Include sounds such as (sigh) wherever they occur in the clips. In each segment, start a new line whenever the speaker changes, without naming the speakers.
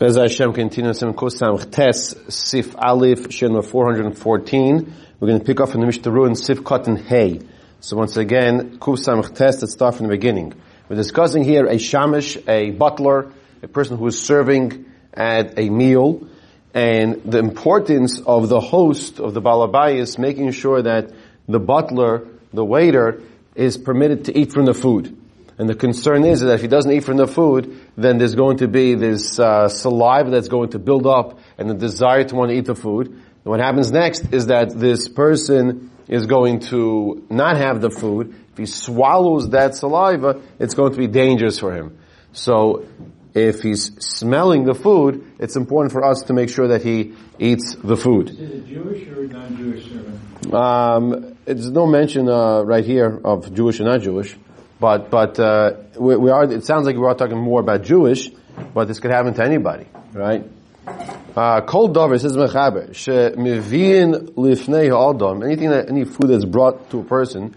As Hashem continues in Kosam Tes Sif Alif Shin 414, we're going to pick up from the Mishnah in Sif Katan Hay. So once again, Kusam Tes, let's start from the beginning. We're discussing here a shamish, a butler, a person who is serving at a meal, and the importance of the host of the balabayas making sure that the butler, the waiter, is permitted to eat from the food. And the concern is that if he doesn't eat from the food, then there's going to be this uh, saliva that's going to build up and the desire to want to eat the food. And what happens next is that this person is going to not have the food. If he swallows that saliva, it's going to be dangerous for him. So if he's smelling the food, it's important for us to make sure that he eats the food.
Is it a Jewish or non-Jewish servant?
Um, it's no mention uh, right here of Jewish or not Jewish. But but uh, we, we, are. It sounds like we are talking more about Jewish, but this could happen to anybody, right? Kol davar says mechaber shemivin lifnei ha'adam. Anything that any food that's brought to a person,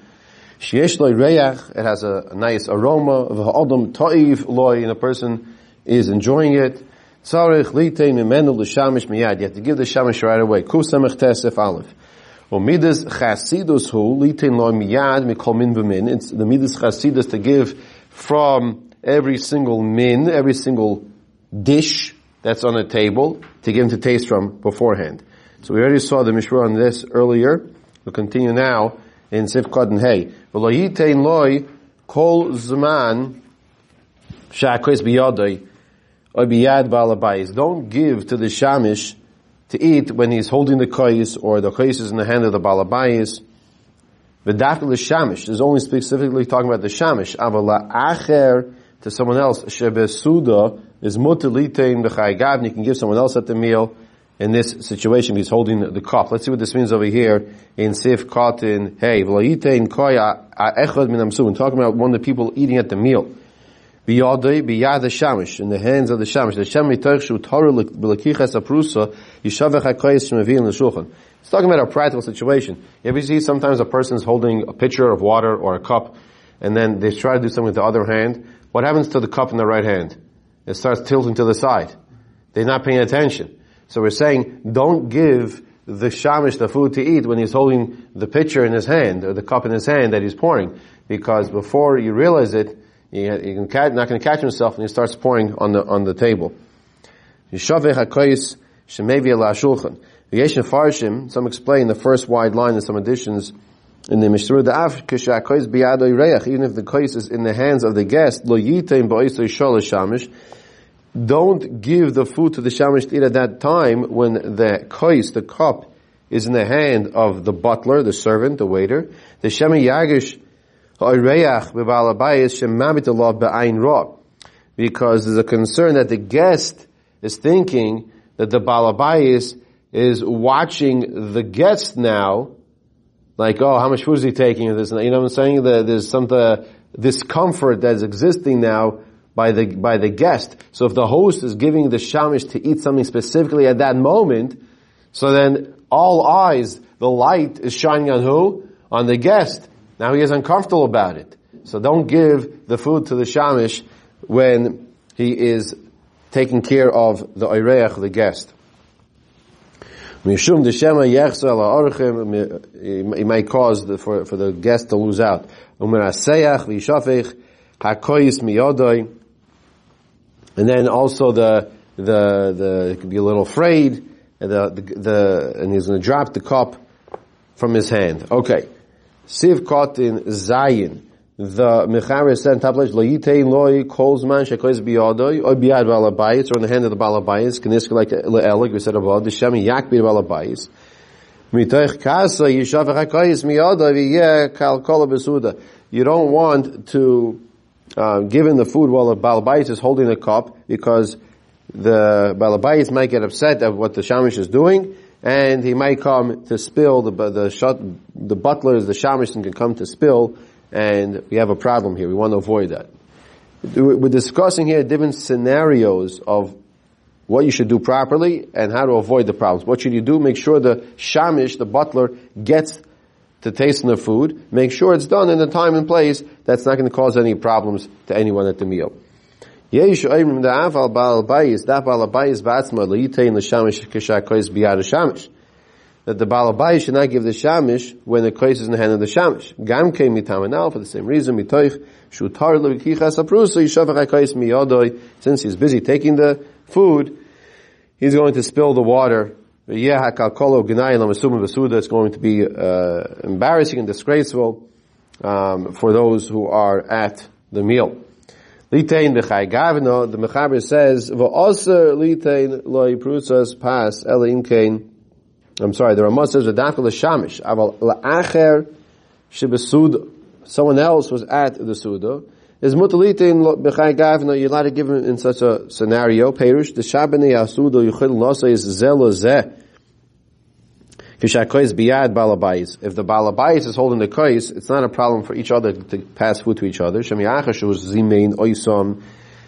sheyesh loy reyach. It has a, a nice aroma of ha'adam ta'if loy, and a person is enjoying it. Tzarich litein mimenu l'shamish miyad. You have to give the shamish right away. Kusamech tesef aleph. Well, midas chasidus hu litin lo miyad mikol min b'min. It's the midas chasidus to give from every single min, every single dish that's on the table, to give him to taste from beforehand. So we already saw the Mishnah on this earlier. We'll continue now in Sifkot and Hey. V'lo yitain loy kol zman sha'akos biyadoi or biyad balabayis. Don't give to the shamish to eat when he's holding the kois or the kois is in the hand of the balabayis. The dafil shamish is only specifically talking about the shamish. Avala acher to someone else. Shebesuda is mutalitein b'chaygav. You can give someone else at the meal. In this situation, he's holding the cup. Let's see what this means over here in Sif Katan. Hey, v'layitein koya echad min amsu. Talking about one of the people eating at the meal. Biyadei biyad shamish in the hands of the shamish. The shamish torshu torah b'lekichas aprusa yishavech hakoyis shemavin l'shulchan. It's talking about a practical situation. If you see sometimes a person's holding a pitcher of water or a cup, and then they try to do something with the other hand. What happens to the cup in the right hand? It starts tilting to the side. They're not paying attention. So we're saying, don't give the shamish the food to eat when he's holding the pitcher in his hand or the cup in his hand that he's pouring, because before you realize it, you, you can not going to catch himself and he starts pouring on the on the table. Some explain the first wide line and some additions in the Mishnah. The af even if the kois is in the hands of the guest, lo yitain shamish. Don't give the food to the shamish to eat at that time when the kois, the cup, is in the hand of the butler, the servant, the waiter. The shemi yagish because there's a concern that the guest is thinking that the balabayis is watching the guest now, like, oh, how much food is he taking? This, you know what I'm saying? There's some the discomfort that's existing now by the by the guest. So if the host is giving the shamish to eat something specifically at that moment, so then all eyes, the light is shining on who? On the guest. Now he is uncomfortable about it. So don't give the food to the shamish when he is taking care of the oireach, the guest. He may cause the, for, for the guest to lose out. And then also the, the, the, it could be a little afraid, the, the, the and he's going to drop the cup from his hand. Okay. Siv Kotin Zayin. The Mechaber said in top lo yitein loy kol zman shekois biyadoi, or biyad balabayis, or in the hand of the balabayis, keniska like le'elig, we said above, the shem yak biyad balabayis. Mitoich kasa yishav hakois miyadoi kal besuda. You don't want to uh, give him the food while the balabayis is holding the cup, because the balabayis might get upset at what the shamish is doing, and he might come to spill the the shut, the butlers, the shamishim can come to spill, and we have a problem here. We want to avoid that. We're discussing here different scenarios of what you should do properly and how to avoid the problems. What should you do? Make sure the shamish, the butler, gets to taste the food. Make sure it's done in the time and place that's not going to cause any problems to anyone at the meal. Yesh oimrim da aval baal bayis, that baal bayis ba'atzma le'yitein l'shamish kisha kois biyad shamish. That the baal bayis should not give the shamish when the kois is in the hand of the shamish. Gam kein mitamanal for the same reason mitoich shu tar le'vikichas aprusa yishavach kois miyodoi since he's busy taking the food, he's going to spill the water. Yeah, hakalkolo gnai lamasuma v'suda. It's going to be uh, embarrassing and disgraceful um, for those who are at the meal. Litein b'chai gavno, the Mechaber says, v'oser litein loy prusas pas elim kein, I'm sorry, the Ramah says, v'dafel l'shamish, aval la'acher shebesud, someone else was at the suda, is mutalitein b'chai gavno, you're allowed to give him in such a scenario, perush, the shabani asudo yuchil nosa is zelo zeh, if the balabais is holding the kois, it's not a problem for each other to pass food to each other.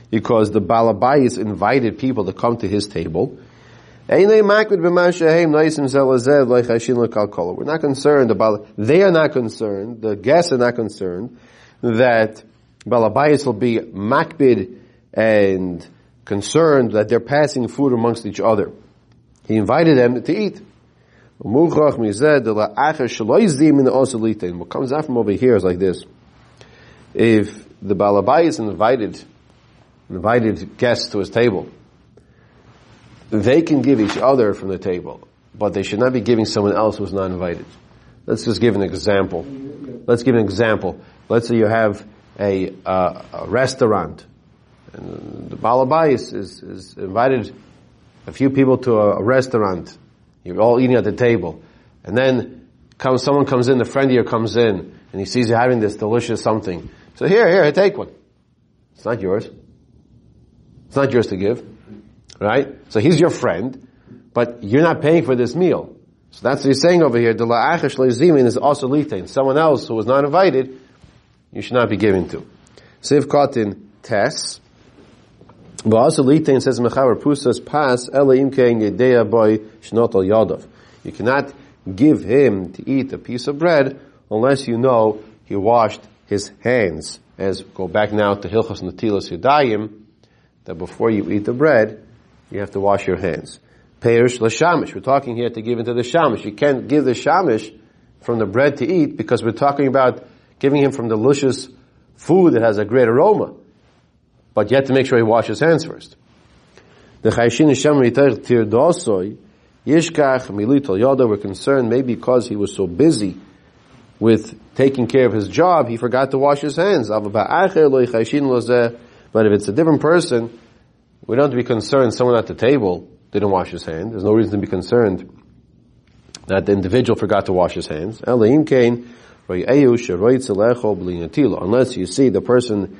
Because the balabais invited people to come to his table. We're not concerned about, they are not concerned, the guests are not concerned, that balabais will be makbid and concerned that they're passing food amongst each other. He invited them to eat. What comes out from over here is like this. If the Balabai is invited, invited guests to his table, they can give each other from the table, but they should not be giving someone else who's not invited. Let's just give an example. Let's give an example. Let's say you have a, uh, a restaurant, and the Balabai is, is, is invited a few people to a, a restaurant, you're all eating at the table. And then comes, someone comes in, a friend of yours comes in, and he sees you having this delicious something. So here, here, take one. It's not yours. It's not yours to give. Right? So he's your friend, but you're not paying for this meal. So that's what he's saying over here. The is also litain. Someone else who was not invited, you should not be giving to. Siv Kotin. Litain says mechaber pusas pas ela imkein yedeya boy shnotol yadav. You cannot give him to eat a piece of bread unless you know he washed his hands. As go back now to Hilchos Natilas Yudayim, that before you eat the bread, you have to wash your hands. Perish l'shamish. We're talking here to give into the shamish. You can't give the shamish from the bread to eat because we're talking about giving him from delicious food that has a great aroma but you have to make sure he washes his hands first. The Chayshin Hashem Ritach Tir Dosoi, Yishkach Militol Yoda were concerned maybe because he was so busy with taking care of his job, he forgot to wash his hands. But if it's a different person, we don't have to be concerned someone at the table didn't wash his hands. There's no reason to be concerned that the individual forgot to wash his hands. Unless you see the person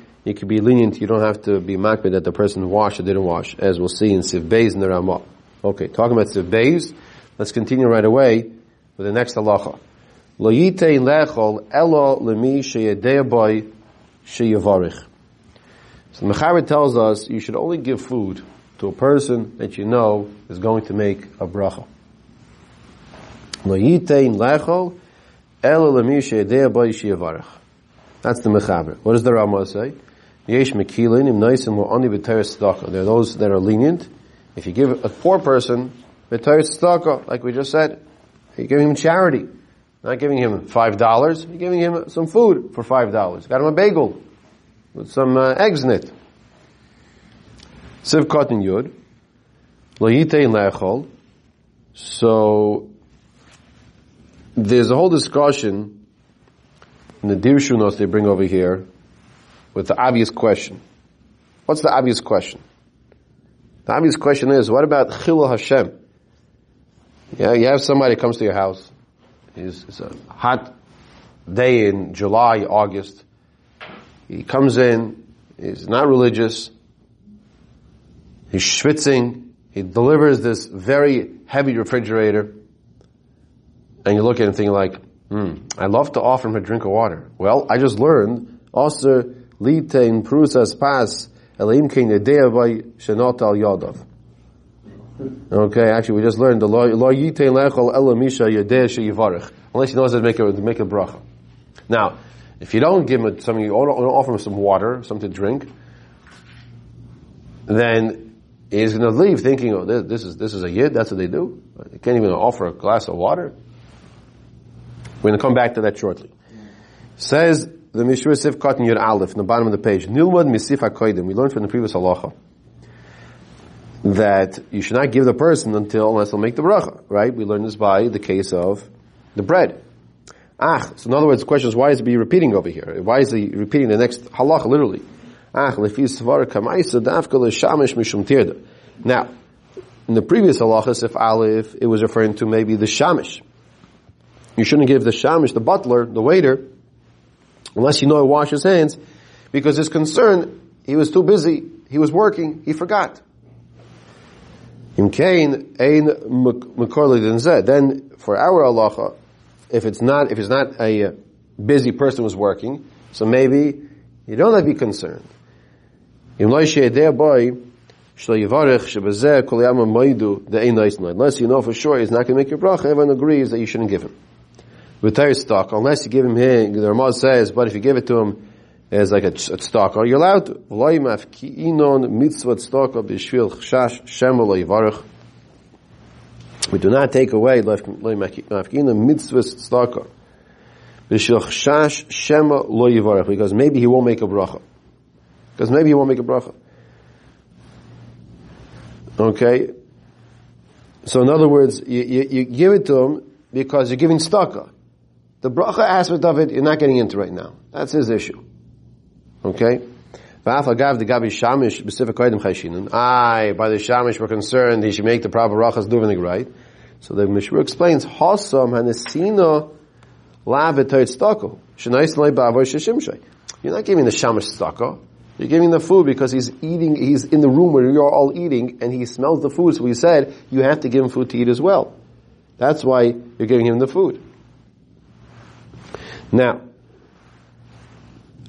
you could be lenient. You don't have to be makbid that the person washed or didn't wash, as we'll see in Siv Beis in the Ramah. Okay, talking about Siv Beis, let's continue right away with the next halacha. Lo yitei lechol elo lemi sheyedei boy sheyavarich. So the Mechaber tells us you should only give food to a person that you know is going to make a bracha. Lo yitei lechol elo lemi sheyedei boy sheyavarich. That's the Mechaber. What does the Ramah say? Yesh mekilin im noisim oni b'teres tzedakah. There are those that are lenient. If you give a poor person b'teres tzedakah, like we just said, you're giving him charity. Not giving him five dollars. You're giving him some food for five dollars. Got him a bagel with some uh, eggs in it. Siv katan yud. Lo lechol. So there's a whole discussion in the Dirshunos they bring over here with the obvious question. What's the obvious question? The obvious question is, what about Chilul Hashem? Yeah, you have somebody comes to your house. It's, it's a hot day in July, August. He comes in, he's not religious, he's schwitzing, he delivers this very heavy refrigerator, and you look at him and think like, hmm, I love to offer him a drink of water. Well, I just learned, also, litein prusas pas, elim kein by shenot al yadav. Okay, actually, we just learned the law. Lo yitein lechol elamisha yadeh sheyivarich. Unless he knows how to make a make a bracha. Now, if you don't give him something, you offer him some water, something to drink, then he's going to leave thinking, "Oh, this, this is this is a yid. That's what they do. They can't even offer a glass of water." We're going to come back to that shortly. Says the Mishnah Sif Katan Yud Aleph, in the bottom of the page, Nilmad Misif HaKoidim. We learned from the previous halacha that you should not give the person until, unless they'll make the bracha, right? We learned this by the case of the bread. Ach, so in other words, the question is, why is he repeating over here? Why is he repeating the next halacha, literally? Ach, mishum. Now, in the previous halachas, if Aleph, it was referring to maybe the shamish. You shouldn't give the shamish, the butler, the waiter, unless you know to wash his hands, because his concern, he was too busy, he was working, he forgot. Then for our halacha, if it's not if it's not a uh, busy person who's working, so maybe you don't have to be concerned. Unless you know for sure he's not going to make your bracha, everyone agrees that you shouldn't give him. With stock, unless you give him here, the Ramah says, but if you give it to him as like a, a tzedakah, you're allowed to. V'loi mafki'inon mitzvah tzedakah b'shvil chash shema lo yivarech. We do not take away b'shvil lo yivarech, because maybe he won't make a bracha. Because maybe he won't make a bracha. Okay? So in other words, you, you, you give it to him because you're giving tzedakah. The bracha aspect of it, you're not getting into right now. That's his issue. Okay? Aye, by the shamish we're concerned he should make the proper rachas doing right. So the Mishnah explains, Hasam hanesina la sheshimshay. You're not giving the shamish stako. You're giving the food because he's eating, he's in the room where you're all eating and he smells the food. So we said, you have to give him food to eat as well. That's why you're giving him the food. Now,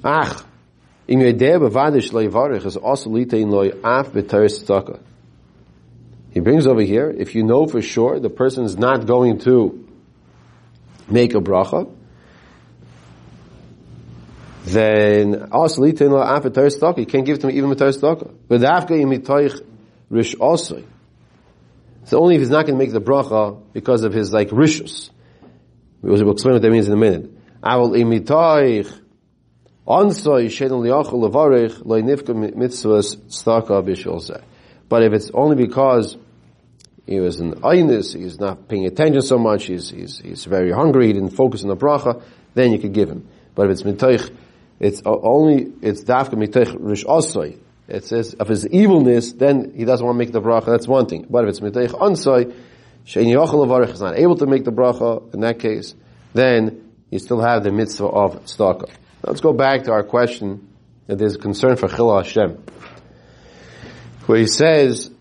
ach, in bevadish is also litein loy af tzaka. He brings over here, if you know for sure the person is not going to make a bracha, then also litein loy af tzaka. You can't give to him even b'teres tzaka. But afka imitoich rish also. So only if he's not going to make the bracha because of his like rishus. We'll explain what that means in a minute. Aval imitoich but if it's only because he was in aynus, he's not paying attention so much, he's, he's, he's very hungry, he didn't focus on the bracha, then you could give him. But if it's mitoich, it's only, it's dafka mitoich rish osoi. It says, of his evilness, then he doesn't want to make the bracha, that's one thing. But if it's mitoich ansoi, shein yochel levarich is not able to make the bracha, in that case, then you still have the mitzvah of tzedakah. Let's go back to our question that there's concern for Chil Hashem. Where he says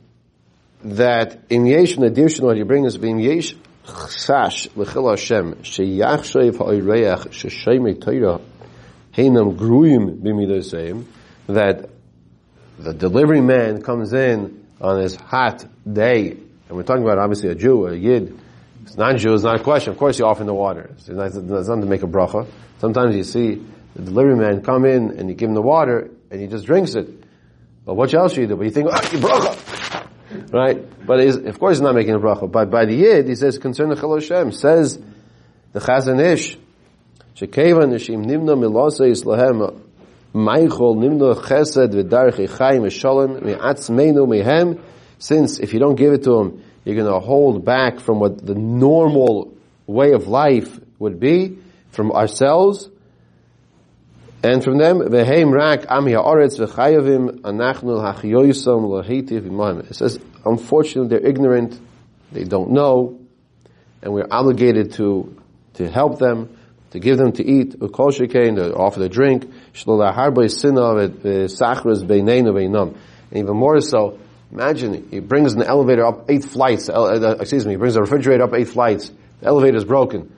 that in Yesh addition, what you bring is in Yesh Chash L'Chil Hashem Sheyachshev Ha'ireyach Sheshemei Torah Heinam Gruyim B'midoseim that the delivery man comes in on his hot day, and we're talking about obviously a Jew, a Yid, it's non-Jew, it's not a question. Of course you offer the water. It's not, it's not to make a bracha. Sometimes you see the delivery man come in and you give him the water and he just drinks it. But what else should you do? But you think, ah, oh, bracha. Right? But of course he's not making a bracha. But by the Yid, he says, concern the Chil Hashem. Says the Chazon Ish, nishim nimna milose islahem meichol nimna chesed v'darchi chayim esholem me'atzmeinu mehem since if you don't give it to him, you're going to hold back from what the normal way of life would be from ourselves, and from them, v'heim rak am ha'aretz v'chayavim anachnu ha'chiyoyisam l'heitiv imahim. It says, unfortunately, they're ignorant, they don't know, and we're obligated to, to help them, to give them to eat, ukol shekain, to offer the drink, shlol ha'harbay sinah v'sachras beineinu beinam. And even more so, Imagine he brings an elevator up eight flights. Excuse me, he brings a refrigerator up eight flights. The elevator is broken,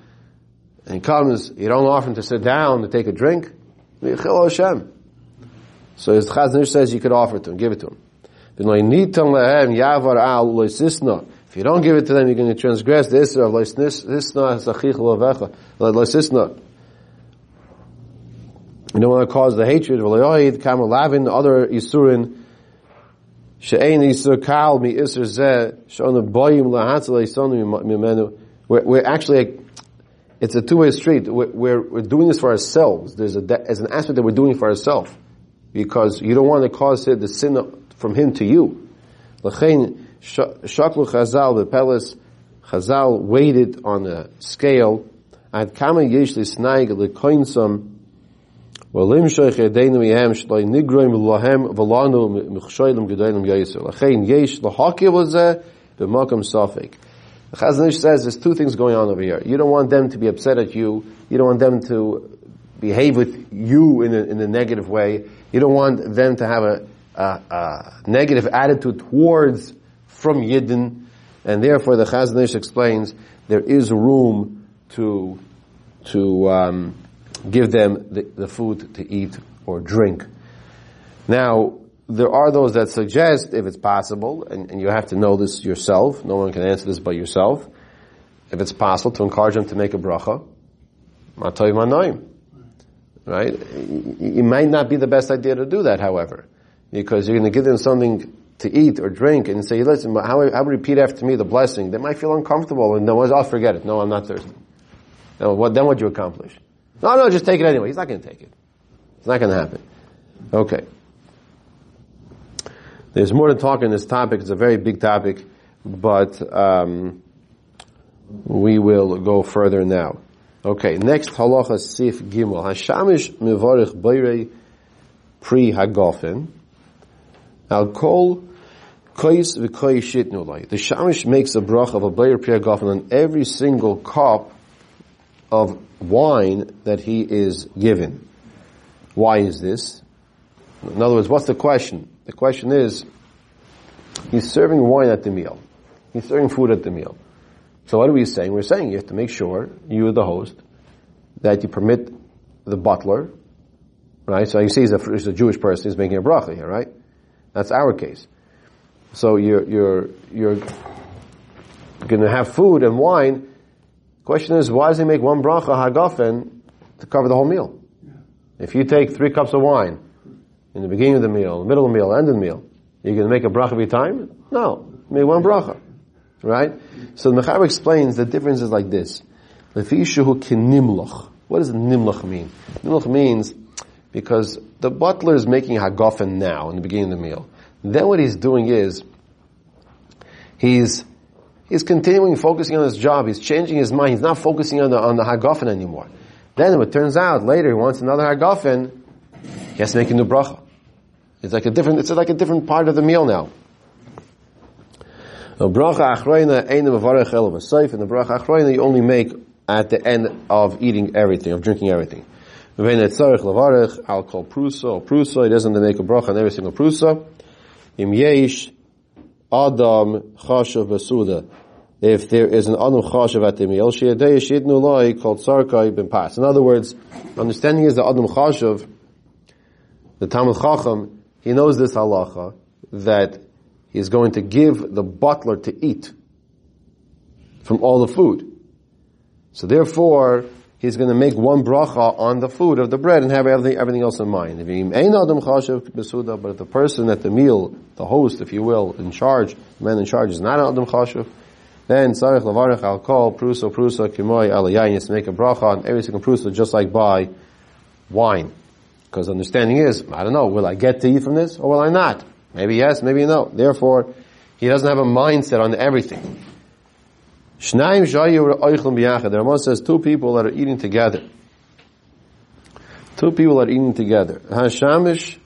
and he comes. You don't offer him to sit down to take a drink. So his Chazon says you could offer it to him, give it to him. If you don't give it to them, you're going to transgress the Isra of Loisisna. You don't want to cause the hatred. V'loyoid kamer lavin other isurin she'ein isur kal mi isur zeh shon boyim lahatzal isonu mimenu. We're actually it's a two-way street. We're, we're, we're, doing this for ourselves. There's a as an aspect that we're doing for ourselves because you don't want to cause the sin from him to you. L'chein shaklu chazal bepelis chazal weighted on a scale. Ad kama yesh lisnaig lekoinsam The Chazon Ish says there's two things going on over here. You don't want them to be upset at you. You don't want them to behave with you in a, in a negative way. You don't want them to have a, a, a negative attitude towards from Yidden. And therefore the Chazon Ish explains there is room to, to, um, give them the, the food to eat or drink. Now, there are those that suggest, if it's possible, and, and, you have to know this yourself, no one can answer this but yourself, if it's possible to encourage them to make a bracha, right? It might not be the best idea to do that, however, because you're going to give them something to eat or drink and say, listen, how, how repeat after me the blessing? They might feel uncomfortable and no, I'll oh, forget it. No, I'm not thirsty. Now, what, then what you accomplish? No, no, just take it anyway. He's not going to take it. It's not going to happen. Okay. There's more to talk on this topic. It's a very big topic, but um, we will go further now. Okay, next halacha sif gimel hashamish mivarich beirei pri hagofen al kol kois v'koi shitnulai. The shamish makes a brach of a beir pri hagofen on every single cup of wine that he is given. Why is this? In other words, what's the question? The question is, he's serving wine at the meal. He's serving food at the meal. So what are we saying? We're saying you have to make sure, you the host, that you permit the butler, right? So you see he's a, he's a Jewish person, he's making a bracha here, right? That's our case. So you're, you're, you're gonna have food and wine, Question is, why does he make one bracha hagafen to cover the whole meal? If you take three cups of wine in the beginning of the meal, the middle of the meal, end of the meal, you're going to make a bracha every time? No, make one bracha, right? So the Mechaber explains the difference is like this: kinimloch. What does nimloch mean? Nimloch means because the butler is making hagafen now in the beginning of the meal. Then what he's doing is he's He's continuing focusing on his job. He's changing his mind. He's not focusing on the, on the Hagafen anymore. Then it turns out later he wants another Hagafen, he has to make a new bracha. It's like a different, it's like a different part of the meal now. The bracha achroina ain't mevarech el v'seif, and the bracha achroina you only make at the end of eating everything, of drinking everything. V'vein etzarech levarech, I'll call prusa or prusa, he doesn't make a bracha on every single prusa. Im yesh Adam Chashav Basuda. If there is an Adam Chashav at the meal, Shiadei Shidnu Loi called Sarkai Ben Pas. In other words, understanding is the Adam Chashav, the Talmud Chacham, he knows this halacha, that he's going to give the butler to eat from all the food. So therefore, he's going to make one bracha on the food of the bread and have everything, everything else in mind. If but if the person at the meal, the host, if you will, in charge, the man in charge is not adam chashuv, then tzarich lavarich al kol prusa prusa kimoy alayayin has to make a bracha on every single prusa just like by wine. Because understanding is, I don't know, will I get to eat from this or will I not? Maybe yes, maybe no. Therefore, he doesn't have a mindset on everything. Shnaim shayu oichlim biyachad. The Ramah says two people that are eating together. Two people are eating together. Hashamish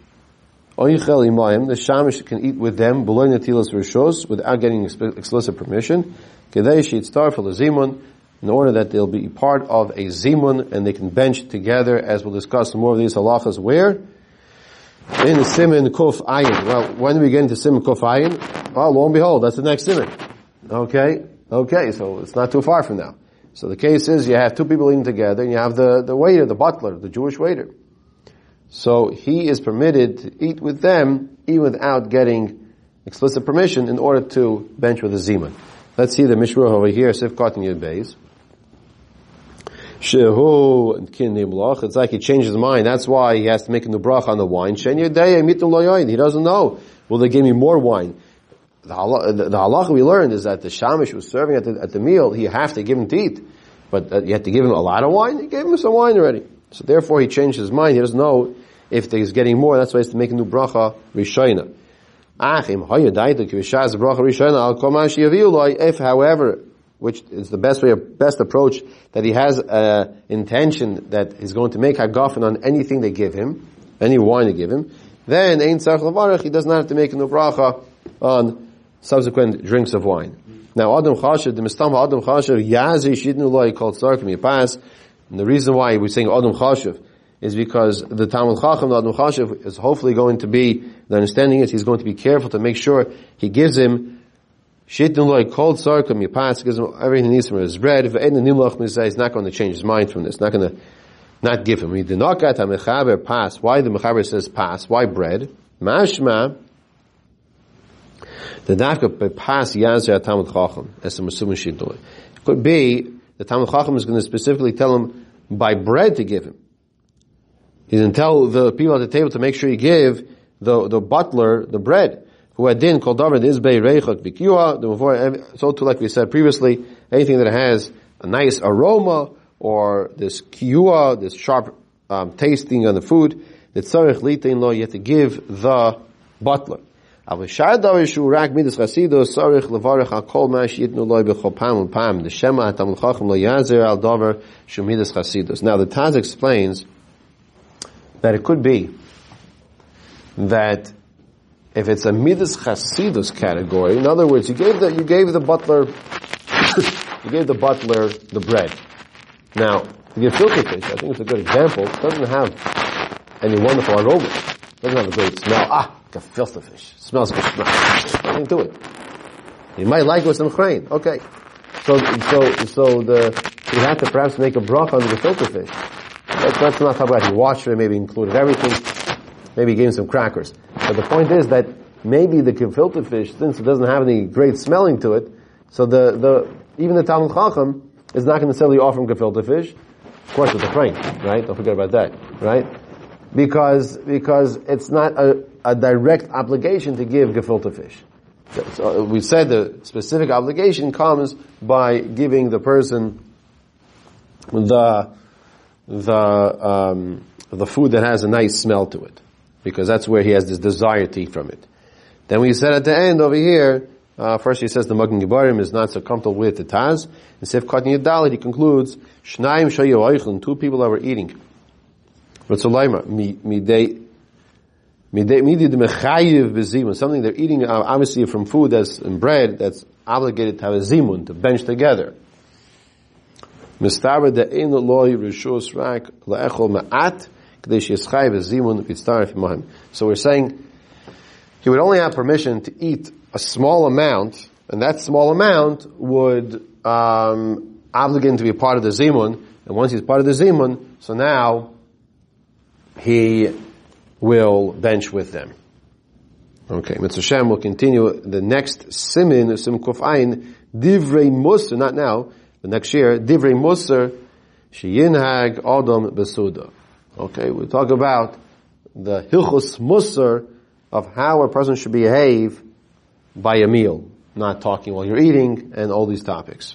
oichel imayim. The shamish can eat with them below netilas rishos without getting explicit permission. Kedei sheitztar for the zimun in order that they'll be part of a zimun and they can bench together as we'll discuss more of these halachas where? In Simin Kuf Ayin. Well, when we get into Simin Kuf Ayin? Oh, lo and behold, that's the next simon. Okay, okay, so it's not too far from now. So the case is you have two people eating together and you have the, the waiter, the butler, the Jewish waiter. So he is permitted to eat with them even without getting explicit permission in order to bench with a zimun. Let's see the Mishnah over here, Sif Katan Yud. Shehu and kin. It's like he changed his mind. That's why he has to make a new brach on the wine. Shen He doesn't know. Will they give me more wine? The halacha, the, halacha we learned is that the shamish was serving at the, at the meal. He have to give him to eat, but uh, you have to give him a lot of wine. He gave him some wine already. So therefore, he changed his mind. He doesn't know if he's getting more. That's why he has to make a new bracha rishayna. If, however, which is the best way, best approach, that he has an intention that he's going to make hagafen on anything they give him, any wine they give him, then ein tzarech he does not have to make a new bracha on subsequent drinks of wine. Now, Adam Chashav, the Mistam Adam Chashav, Yazi Loi called Sarkim Yipas, and the reason why we're saying Adam Chashav is because the Talmud Chacham, the Adam Chashav, is hopefully going to be, the understanding is he's going to be careful to make sure he gives him loy called sarkam yipas gives him everything he needs from his bread. If Edna nimlach he's not going to change his mind from this. Not going to not give him. He did not get a mechaber pass. Why the mechaber says pass? Why bread? Mashma. The dafka pass yazir tamid chacham as a masum It Could be the tamid chacham is going to specifically tell him by bread to give him. He didn't tell the people at the table to make sure you give the the butler the bread who had din called davar is bei reichot vikua. So too, like we said previously, anything that has a nice aroma or this kiua, this sharp um, tasting on the food, that tzarich litain lo, you have to give the butler. The the Taz explains that it could be that if it's a midas chasidus category, in other words, you gave the you gave the butler (coughs) you gave the butler the bread. Now, to give gefilte fish, I think it's a good example. Doesn't have any wonderful aroma. Doesn't have a great smell. Ah, gefilte fish. It smells good. Nothing to it. You might like it with some chrain. Okay. So, so, so the, you have to perhaps make a broth on the gefilte fish. Let's, let's not talk about he washed it, maybe included everything. Maybe gave him some crackers. But the point is that maybe the gefilte fish, since it doesn't have any great smelling to it, so the, the, even the Talmud Chacham is not going to necessarily offering gefilte fish. Of course with the frank, right? Don't forget about that, right? Because, because it's not a, a direct obligation to give gefilte fish. So, we said the specific obligation comes by giving the person the, the, um, the food that has a nice smell to it because that's where he has this desire to eat from it. Then we said at the end over here, uh, first he says the Magen Giborim is not so comfortable with the Taz. In Sif Katan Yadalit he concludes, Shnaim Shayu two people that were eating. But Ratzalaima, midei, midei, something they're eating obviously from food that's in bread that's obligated to have a zimun, to bench together. So we're saying he would only have permission to eat a small amount, and that small amount would um, obligate him to be part of the zimun. And once he's part of the zimun, so now he will bench with them. Okay, Mitzvah Shem will continue the next simin, sim kufayin, divrei musar, not now, the next year, divrei musar, sheyinhag adam besuda. Okay, we talk about the hilchus musar of how a person should behave by a meal, not talking while you're eating, and all these topics.